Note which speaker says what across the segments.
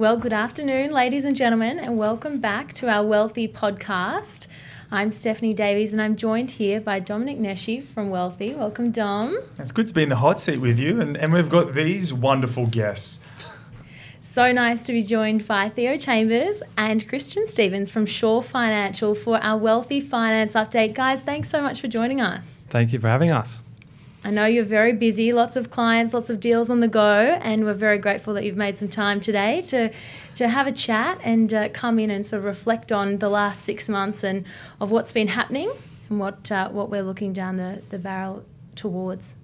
Speaker 1: Well, good afternoon, ladies and gentlemen, and welcome back to our Wealthy podcast. I'm Stephanie Davies, and I'm joined here by Dominic Neshi from Wealthy. Welcome, Dom.
Speaker 2: It's good to be in the hot seat with you, and, and we've got these wonderful guests.
Speaker 1: So nice to be joined by Theo Chambers and Christian Stevens from Shaw Financial for our Wealthy Finance update. Guys, thanks so much for joining us.
Speaker 3: Thank you for having us.
Speaker 1: I know you're very busy, lots of clients, lots of deals on the go, and we're very grateful that you've made some time today to to have a chat and uh, come in and sort of reflect on the last six months and of what's been happening and what uh, what we're looking down the, the barrel towards.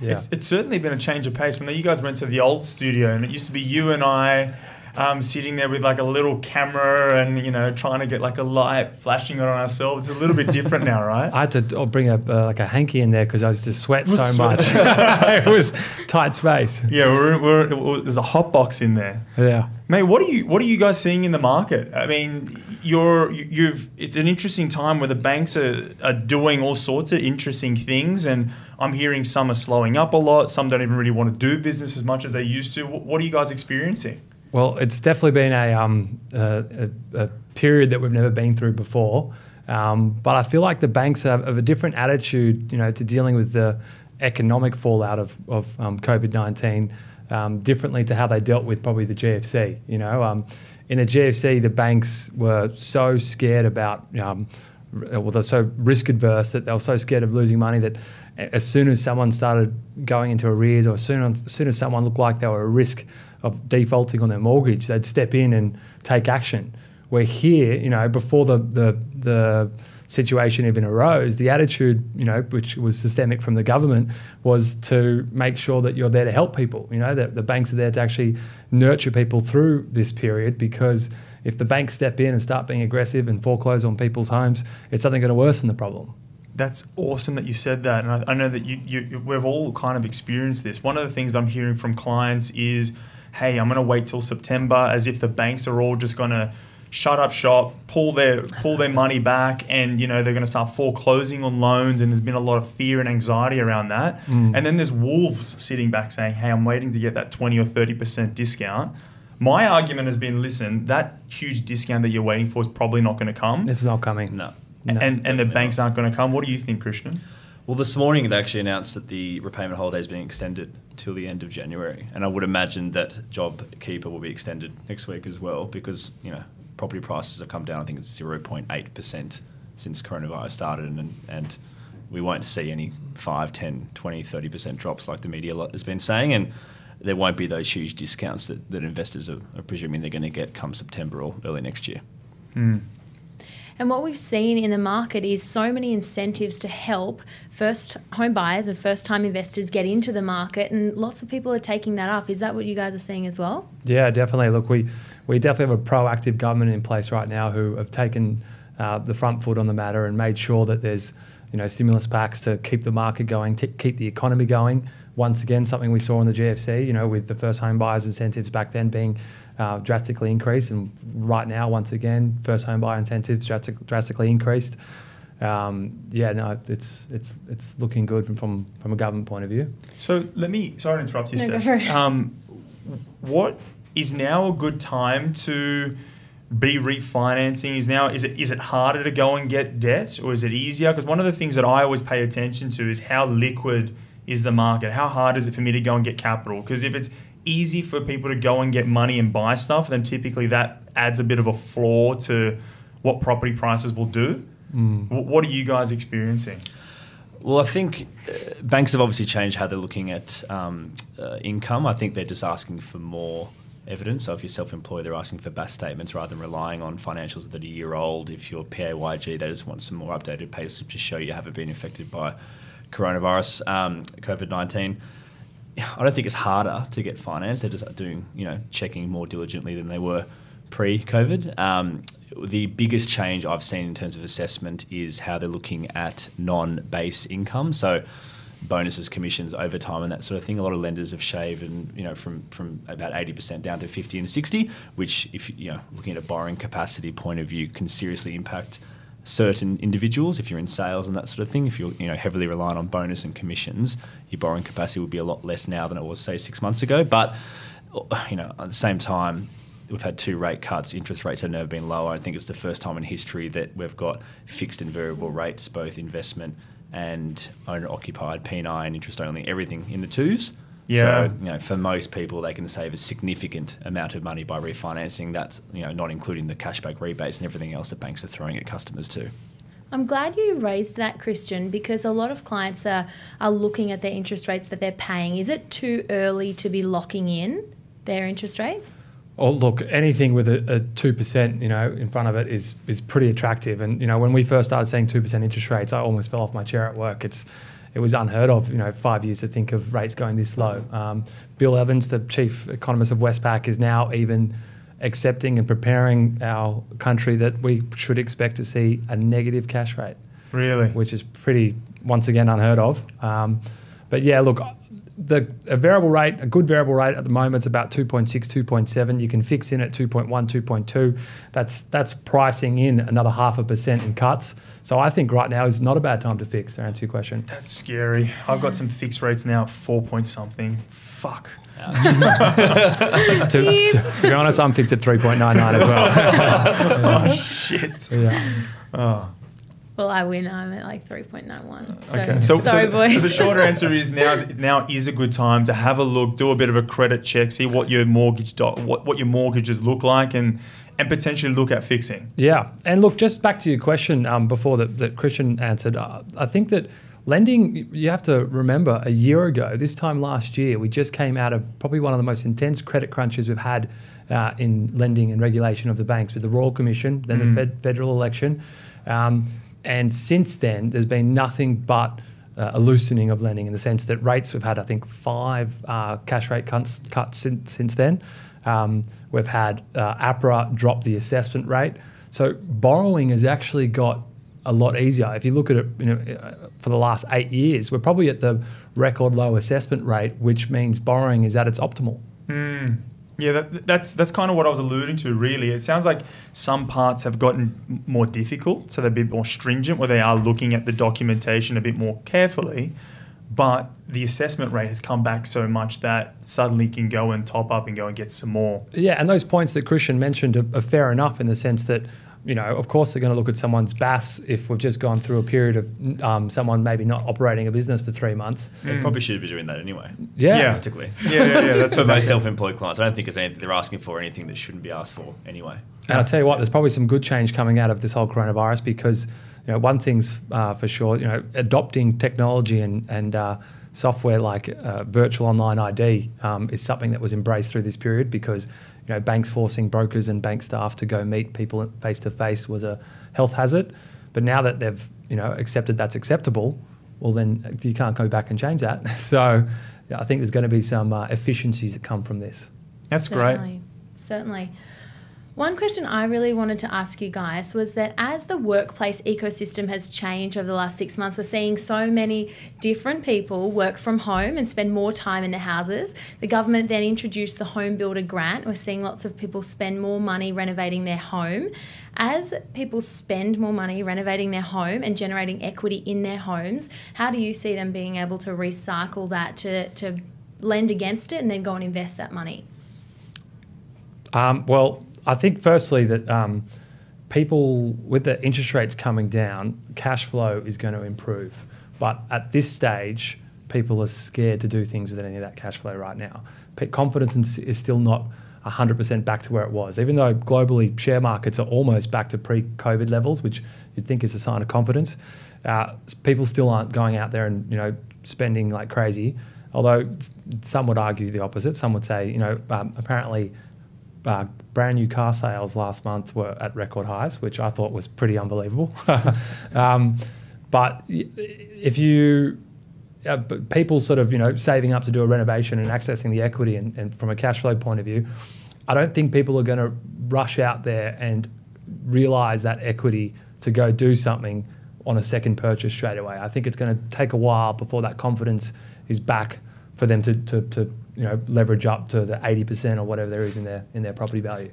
Speaker 2: Yeah. It's, it's certainly been a change of pace. I know you guys went to the old studio, and it used to be you and I um, sitting there with like a little camera and you know trying to get like a light flashing on ourselves. It's a little bit different now, right?
Speaker 3: I had to bring a uh, like a hanky in there because I was just sweat so sweat. much. it was tight space.
Speaker 2: Yeah, we're, we're, there's a hot box in there.
Speaker 3: Yeah.
Speaker 2: Mate, what are you what are you guys seeing in the market? I mean, you're you've it's an interesting time where the banks are, are doing all sorts of interesting things and I'm hearing some are slowing up a lot, some don't even really want to do business as much as they used to. What are you guys experiencing?
Speaker 3: Well, it's definitely been a, um, a, a, period that we've never been through before. Um, but I feel like the banks have, have, a different attitude, you know, to dealing with the economic fallout of, of um, COVID nineteen, um, differently to how they dealt with probably the GFC. You know, um, in the GFC, the banks were so scared about, um, well, they're so risk adverse that they were so scared of losing money that as soon as someone started going into arrears, or as soon as, as soon as someone looked like they were a risk of defaulting on their mortgage, they'd step in and take action. Where here, you know, before the the, the situation even arose, the attitude, you know, which was systemic from the government, was to make sure that you're there to help people. You know, that the banks are there to actually nurture people through this period because if the banks step in and start being aggressive and foreclose on people's homes, it's only going to worsen the problem.
Speaker 2: That's awesome that you said that, and I, I know that you, you, we've all kind of experienced this. One of the things I'm hearing from clients is hey, I'm going to wait till September, as if the banks are all just going to shut up shop, pull their pull their money back, and you know they're going to start foreclosing on loans. And there's been a lot of fear and anxiety around that. Mm. And then there's wolves sitting back saying, "Hey, I'm waiting to get that 20 or 30 percent discount." My argument has been, listen, that huge discount that you're waiting for is probably not going to come.
Speaker 3: It's not coming.
Speaker 2: No. no and and the banks aren't going to come. What do you think, Christian?
Speaker 4: Well, this morning they actually announced that the repayment holiday is being extended till the end of January, and I would imagine that JobKeeper will be extended next week as well because you know property prices have come down. I think it's zero point eight percent since coronavirus started, and and we won't see any 5, 10, 20, 30 percent drops like the media has been saying, and there won't be those huge discounts that, that investors are, are presuming they're going to get come September or early next year.
Speaker 2: Mm.
Speaker 1: And what we've seen in the market is so many incentives to help first home buyers and first time investors get into the market, and lots of people are taking that up. Is that what you guys are seeing as well?
Speaker 3: Yeah, definitely. Look, we, we definitely have a proactive government in place right now who have taken uh, the front foot on the matter and made sure that there's you know stimulus packs to keep the market going, to keep the economy going. Once again, something we saw in the GFC, you know, with the first home buyers incentives back then being uh, drastically increased, and right now, once again, first home buyer incentives drastic, drastically increased. Um, yeah, no, it's it's it's looking good from, from from a government point of view.
Speaker 2: So let me sorry to interrupt you, no, Steph. Um, what is now a good time to be refinancing? Is now is it is it harder to go and get debt, or is it easier? Because one of the things that I always pay attention to is how liquid is the market. How hard is it for me to go and get capital? Because if it's easy for people to go and get money and buy stuff, then typically that adds a bit of a flaw to what property prices will do. Mm. What are you guys experiencing?
Speaker 4: Well, I think uh, banks have obviously changed how they're looking at um, uh, income. I think they're just asking for more evidence. So if you're self-employed, they're asking for BAS statements rather than relying on financials that are a year old. If you're PAYG, they just want some more updated pay to show you haven't been affected by coronavirus, um, COVID-19. I don't think it's harder to get finance. They're just doing, you know, checking more diligently than they were pre-COVID. Um, the biggest change I've seen in terms of assessment is how they're looking at non-base income. So bonuses, commissions, overtime, and that sort of thing. A lot of lenders have shaved, and you know, from from about eighty percent down to fifty and sixty, which, if you know, looking at a borrowing capacity point of view, can seriously impact certain individuals, if you're in sales and that sort of thing, if you're you know heavily reliant on bonus and commissions, your borrowing capacity would be a lot less now than it was say six months ago. But you know at the same time, we've had two rate cuts. Interest rates have never been lower. I think it's the first time in history that we've got fixed and variable rates, both investment and owner occupied, p and interest only, everything in the twos.
Speaker 2: Yeah.
Speaker 4: So, you know, for most people, they can save a significant amount of money by refinancing. That's, you know, not including the cashback rebates and everything else that banks are throwing at customers too.
Speaker 1: I'm glad you raised that, Christian, because a lot of clients are, are looking at their interest rates that they're paying. Is it too early to be locking in their interest rates?
Speaker 3: Oh, look, anything with a two percent, you know, in front of it is is pretty attractive. And you know, when we first started seeing two percent interest rates, I almost fell off my chair at work. It's it was unheard of, you know, five years to think of rates going this low. Um, Bill Evans, the chief economist of Westpac, is now even accepting and preparing our country that we should expect to see a negative cash rate.
Speaker 2: Really?
Speaker 3: Which is pretty, once again, unheard of. Um, but yeah, look, the a variable rate, a good variable rate at the moment is about 2.6, 2.7. You can fix in at 2.1, 2.2. That's that's pricing in another half a percent in cuts. So I think right now is not a bad time to fix. To answer your question.
Speaker 2: That's scary. I've got some fixed rates now, four point something. Fuck.
Speaker 3: to, to, to, be honest, I'm fixed at 3.99 as
Speaker 2: well. oh, shit.
Speaker 3: Yeah.
Speaker 2: Oh.
Speaker 1: Well, I win. I'm at like 3.91. So,
Speaker 2: okay. So,
Speaker 1: sorry,
Speaker 2: so
Speaker 1: boys.
Speaker 2: the shorter answer is now is now is a good time to have a look, do a bit of a credit check, see what your mortgage do, what what your mortgages look like, and and potentially look at fixing.
Speaker 3: Yeah, and look, just back to your question um, before that, that Christian answered. Uh, I think that lending, you have to remember, a year ago, this time last year, we just came out of probably one of the most intense credit crunches we've had uh, in lending and regulation of the banks with the Royal Commission, then mm. the fed, federal election. Um, and since then, there's been nothing but uh, a loosening of lending in the sense that rates, we've had, I think, five uh, cash rate cuts, cuts since, since then. Um, we've had uh, APRA drop the assessment rate. So borrowing has actually got a lot easier. If you look at it, you know, uh, for the last eight years, we're probably at the record low assessment rate, which means borrowing is at its optimal.
Speaker 2: Mm. Yeah, that, that's that's kind of what I was alluding to. Really, it sounds like some parts have gotten more difficult, so they're a bit more stringent, where they are looking at the documentation a bit more carefully. But the assessment rate has come back so much that suddenly can go and top up and go and get some more.
Speaker 3: Yeah, and those points that Christian mentioned are, are fair enough in the sense that you know, of course, they're going to look at someone's BAS if we've just gone through a period of um, someone maybe not operating a business for three months.
Speaker 4: They mm. probably should be doing that anyway.
Speaker 3: Yeah,
Speaker 4: realistically.
Speaker 2: Yeah, yeah, yeah. That's
Speaker 4: for exactly. most self-employed clients. I don't think it's anything they're asking for anything that shouldn't be asked for anyway.
Speaker 3: And I'll tell you what, there's probably some good change coming out of this whole coronavirus because you know one thing's uh, for sure, you know, adopting technology and and uh, software like uh, virtual online ID um, is something that was embraced through this period because you know banks forcing brokers and bank staff to go meet people face to face was a health hazard. But now that they've you know accepted that's acceptable, well then you can't go back and change that. so yeah, I think there's going to be some uh, efficiencies that come from this.
Speaker 2: That's
Speaker 1: Certainly.
Speaker 2: great.
Speaker 1: Certainly. One question I really wanted to ask you guys was that as the workplace ecosystem has changed over the last six months, we're seeing so many different people work from home and spend more time in their houses. The government then introduced the Home Builder Grant. We're seeing lots of people spend more money renovating their home. As people spend more money renovating their home and generating equity in their homes, how do you see them being able to recycle that to, to lend against it and then go and invest that money?
Speaker 3: Um, well, I think firstly that um, people with the interest rates coming down, cash flow is going to improve. But at this stage, people are scared to do things with any of that cash flow right now. Confidence is still not 100% back to where it was, even though globally share markets are almost back to pre-COVID levels, which you'd think is a sign of confidence. Uh, people still aren't going out there and you know spending like crazy. Although some would argue the opposite. Some would say, you know, um, apparently uh, brand new car sales last month were at record highs, which I thought was pretty unbelievable. um, but if you uh, people sort of you know saving up to do a renovation and accessing the equity and, and from a cash flow point of view, I don't think people are going to rush out there and realize that equity to go do something on a second purchase straight away. I think it's going to take a while before that confidence is back for them to, to, to you know leverage up to the eighty percent or whatever there is in their in their property value.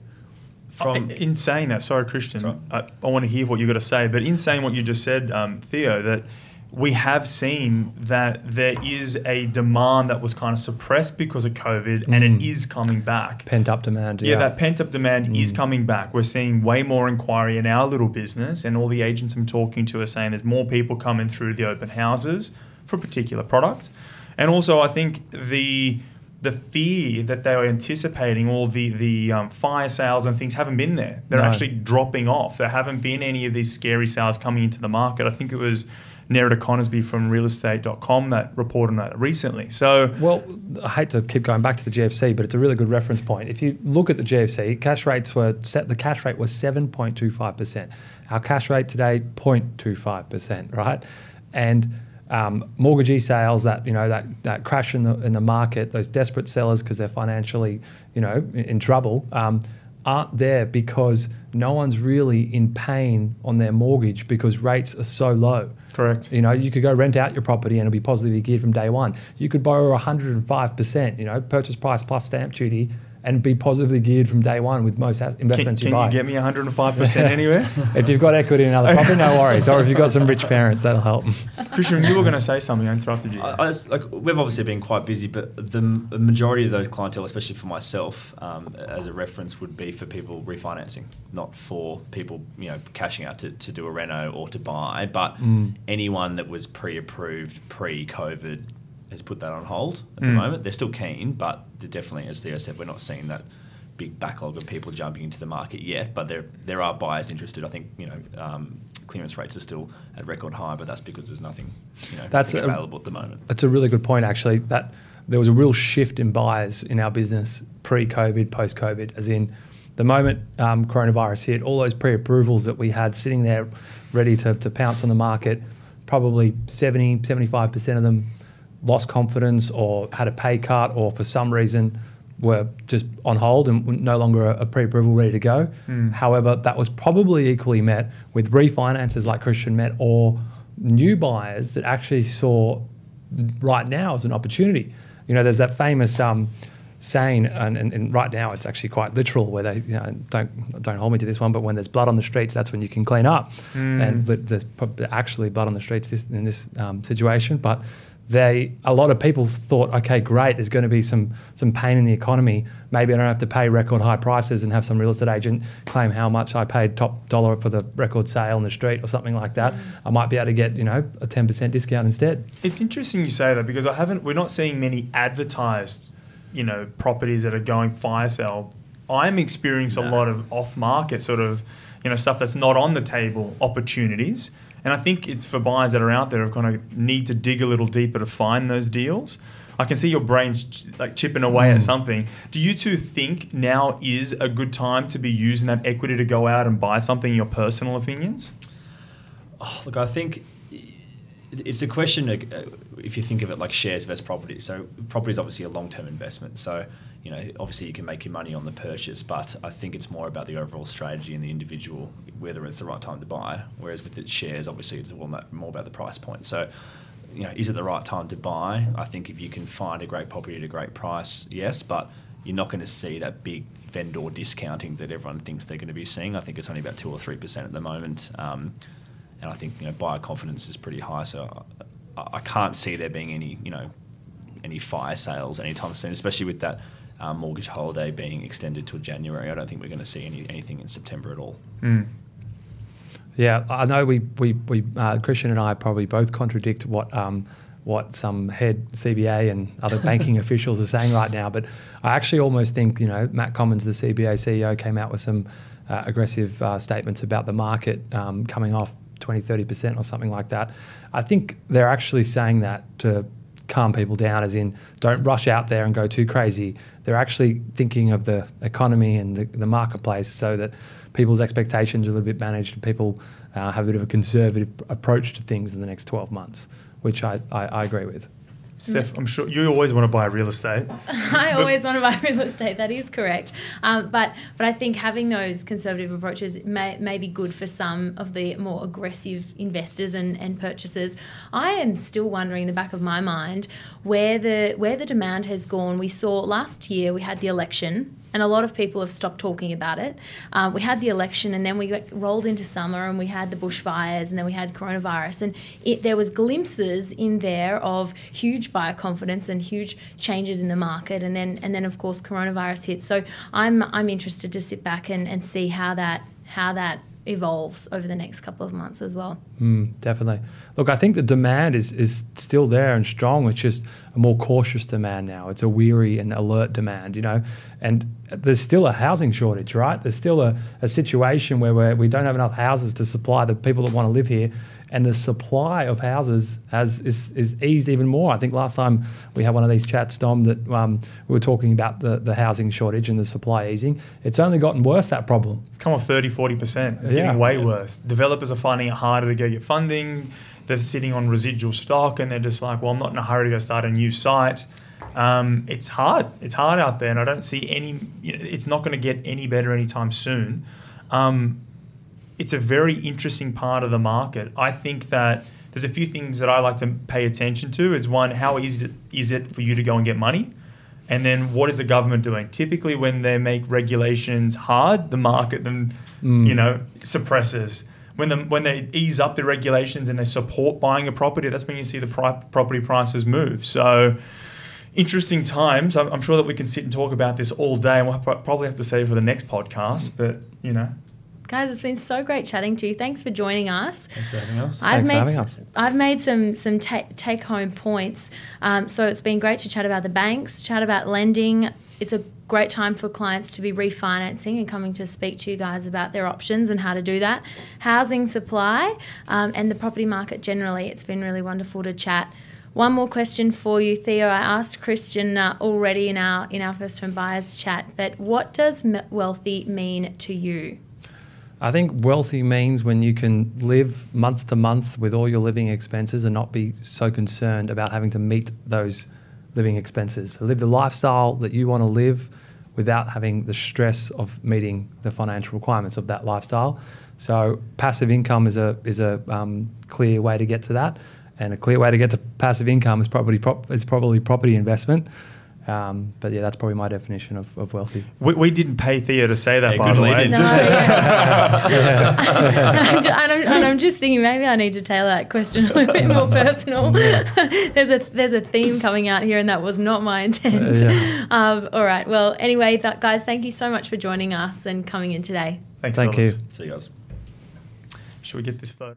Speaker 2: From uh, in saying that, sorry, Christian, right. I, I, want to hear what you've got to say. But in saying what you just said, um, Theo, that we have seen that there is a demand that was kind of suppressed because of COVID and it
Speaker 3: Mm.
Speaker 2: is coming back.
Speaker 3: Pent up demand.
Speaker 2: Yeah, that pent up demand
Speaker 3: Mm.
Speaker 2: is coming back. We're seeing way more inquiry in our little business, and all the agents I'm talking to are saying there's more people coming through the open houses for a particular product. And also, I think the the fear that they were anticipating, all the the um, fire sales and things, haven't been there. They're
Speaker 3: No.
Speaker 2: actually dropping off. There haven't been any of these scary sales coming into the market. I think it was Nerida Conisbee from realestate.com that reported on that recently. So
Speaker 3: Well, I hate to keep going back to the GFC, but it's a really good reference point. If you look at the GFC, cash rates were set. The cash rate was seven point two five percent. Our cash rate today 0.25 percent, right? And um, mortgagee sales, that you know that that crash in the in the market, those desperate sellers because they're financially you know in, in trouble. Um, aren't there because no one's really in pain on their mortgage because rates are so low.
Speaker 2: correct.
Speaker 3: You know, you could go rent out your property and it'll be positively geared from day one. You could borrow 105%, you know, purchase price plus stamp duty and be positively geared from day one with most as-
Speaker 2: Can,
Speaker 3: investments
Speaker 2: can
Speaker 3: you buy.
Speaker 2: you get me 105% anywhere?
Speaker 3: if you've got equity in another property, no worries. Or if you've got some rich parents, that'll help.
Speaker 2: Christian, you were going to say something. I interrupted you.
Speaker 4: I, I just, like we've obviously been quite busy, but the, the majority of those clientele, especially for myself, um, as a reference, would be for people refinancing, not for people you know cashing out to, to do a reno or to buy, but
Speaker 3: Mm.
Speaker 4: anyone that was pre-approved pre-COVID has put that on hold at the
Speaker 2: Mm.
Speaker 4: moment. They're still keen, but they're definitely, as Theo said, we're not seeing that big backlog of people jumping into the market yet. But there there are buyers interested. I think you know um, clearance rates are still at record high, but that's because there's nothing you know
Speaker 3: That's a-
Speaker 4: available at the moment.
Speaker 3: That's a really good point, actually. That there was a real shift in buyers in our business pre-COVID, post-COVID, as in the moment um, coronavirus hit, all those pre-approvals that we had sitting there ready to, to pounce on the market, probably 70, 75% of them lost confidence or had a pay cut or for some reason were just on hold and no longer a, a pre-approval ready to go. However, that was probably equally met with refinances like Christian met or new buyers that actually saw right now as an opportunity. You know, there's that famous um, saying, and, and, and right now it's actually quite literal, where they you know, don't don't hold me to this one, but when there's blood on the streets, that's when you can clean up. And there's actually blood on the streets this, in this um, situation, but they a lot of people thought, okay, great, there's going to be some some pain in the economy. Maybe I don't have to pay record high prices and have some real estate agent claim how much I paid top dollar for the record sale on the street or something like that. I might be able to get you know a ten percent discount instead.
Speaker 2: It's interesting you say that because I haven't. We're not seeing many advertised, you know, properties that are going fire sale. I'm experiencing a lot of off-market sort of, you know, stuff that's not on the table opportunities, and I think it's for buyers that are out there who kind of need to dig a little deeper to find those deals. I can see your brains ch- like chipping away at
Speaker 3: Mm.
Speaker 2: something. Do you two think now is a good time to be using that equity to go out and buy something? in Your personal opinions?
Speaker 4: Oh, look, I think it's a question uh, if you think of it like shares versus property. So property is obviously a long-term investment. So you know, obviously you can make your money on the purchase, but I think it's more about the overall strategy and the individual, whether it's the right time to buy. Whereas with the shares, obviously it's more about the price point. So you know, is it the right time to buy? I think if you can find a great property at a great price, yes, but you're not going to see that big vendor discounting that everyone thinks they're going to be seeing. I think it's only about two or three percent at the moment. Um, and I think you know buyer confidence is pretty high. So I, I can't see there being any you know any fire sales anytime soon, especially with that um, mortgage holiday being extended till January. I don't think we're going to see any, anything in September at all.
Speaker 2: Mm.
Speaker 3: Yeah, I know we we, we uh, Christian and I probably both contradict what um, what some head CBA and other banking officials are saying right now, but I actually almost think you know Matt Comyn, the CBA CEO, came out with some uh, aggressive uh, statements about the market um, coming off 20, 30 percent or something like that. I think they're actually saying that to calm people down, as in don't rush out there and go too crazy. They're actually thinking of the economy and the, the marketplace so that people's expectations are a little bit managed and people uh, have a bit of a conservative approach to things in the next 12 months, which I, I, I agree with.
Speaker 2: Steph, I'm sure you always want to buy real estate.
Speaker 1: I always want to buy real estate. That is correct. Um, but but I think having those conservative approaches may, may be good for some of the more aggressive investors and, and purchasers. I am still wondering in the back of my mind where the where the demand has gone. We saw last year we had the election and a lot of people have stopped talking about it. Uh, we had the election, and then we rolled into summer, and we had the bushfires, and then we had coronavirus, and it, there was glimpses in there of huge buyer confidence and huge changes in the market, and then and then of course coronavirus hit. So I'm I'm interested to sit back and, and see how that how that evolves over the next couple of months as well.
Speaker 3: Mm, definitely. Look, I think the demand is is still there and strong. It's just a more cautious demand now. It's a weary and alert demand, you know. And there's still a housing shortage, right? There's still a, a situation where we're, we don't have enough houses to supply the people that want to live here and the supply of houses has is, is eased even more. I think last time we had one of these chats, Dom, that um, we were talking about the, the housing shortage and the supply easing. It's only gotten worse, that problem.
Speaker 2: Come on, 30, 40%. It's
Speaker 3: Yeah.
Speaker 2: getting way worse. Developers are finding it harder to go get funding. They're sitting on residual stock and they're just like, well, I'm not in a hurry to go start a new site. Um, it's hard. It's hard out there, and I don't see any. You know, it's not going to get any better anytime soon. Um, it's a very interesting part of the market. I think that there's a few things that I like to pay attention to. Is one, how easy is it for you to go and get money? And then what is the government doing? Typically, when they make regulations hard, the market then, mm. you know, suppresses. When the when they ease up the regulations and they support buying a property, that's when you see the pri- property prices move. So, interesting times. I'm, I'm sure that we can sit and talk about this all day, and we'll pro- probably have to save for the next podcast. But you know,
Speaker 1: Guys, it's been so great chatting to you. Thanks for joining us.
Speaker 4: Thanks for having us.
Speaker 1: I've
Speaker 3: Thanks for
Speaker 1: made
Speaker 3: having us.
Speaker 1: I've made some some ta- take home points. Um, so it's been great to chat about the banks, chat about lending. It's a great time for clients to be refinancing and coming to speak to you guys about their options and how to do that. Housing supply um, and the property market generally. It's been really wonderful to chat. One more question for you, Theo. I asked Christian uh, already in our in our first home buyers chat, but what does m- wealthy mean to you?
Speaker 3: I think wealthy means when you can live month to month with all your living expenses and not be so concerned about having to meet those living expenses. So live the lifestyle that you want to live without having the stress of meeting the financial requirements of that lifestyle. So passive income is a is a um, clear way to get to that, and a clear way to get to passive income is probably prop, is probably property investment. Um, but yeah, that's probably my definition of, of wealthy.
Speaker 2: we, we didn't pay Theo to say that,
Speaker 4: Hey,
Speaker 2: by the way.
Speaker 1: No,
Speaker 2: Just-
Speaker 1: yeah. and, I'm and, I'm, just thinking maybe I need to tailor that question a little bit more personal. there's a there's a theme coming out here, and that was not my intent.
Speaker 3: Uh, yeah.
Speaker 1: um, all right. Well, anyway, that, guys, thank you so much for joining us and coming in today.
Speaker 2: Thanks,
Speaker 3: Thank
Speaker 2: fellas.
Speaker 3: you.
Speaker 4: See you guys.
Speaker 2: Should we get this photo?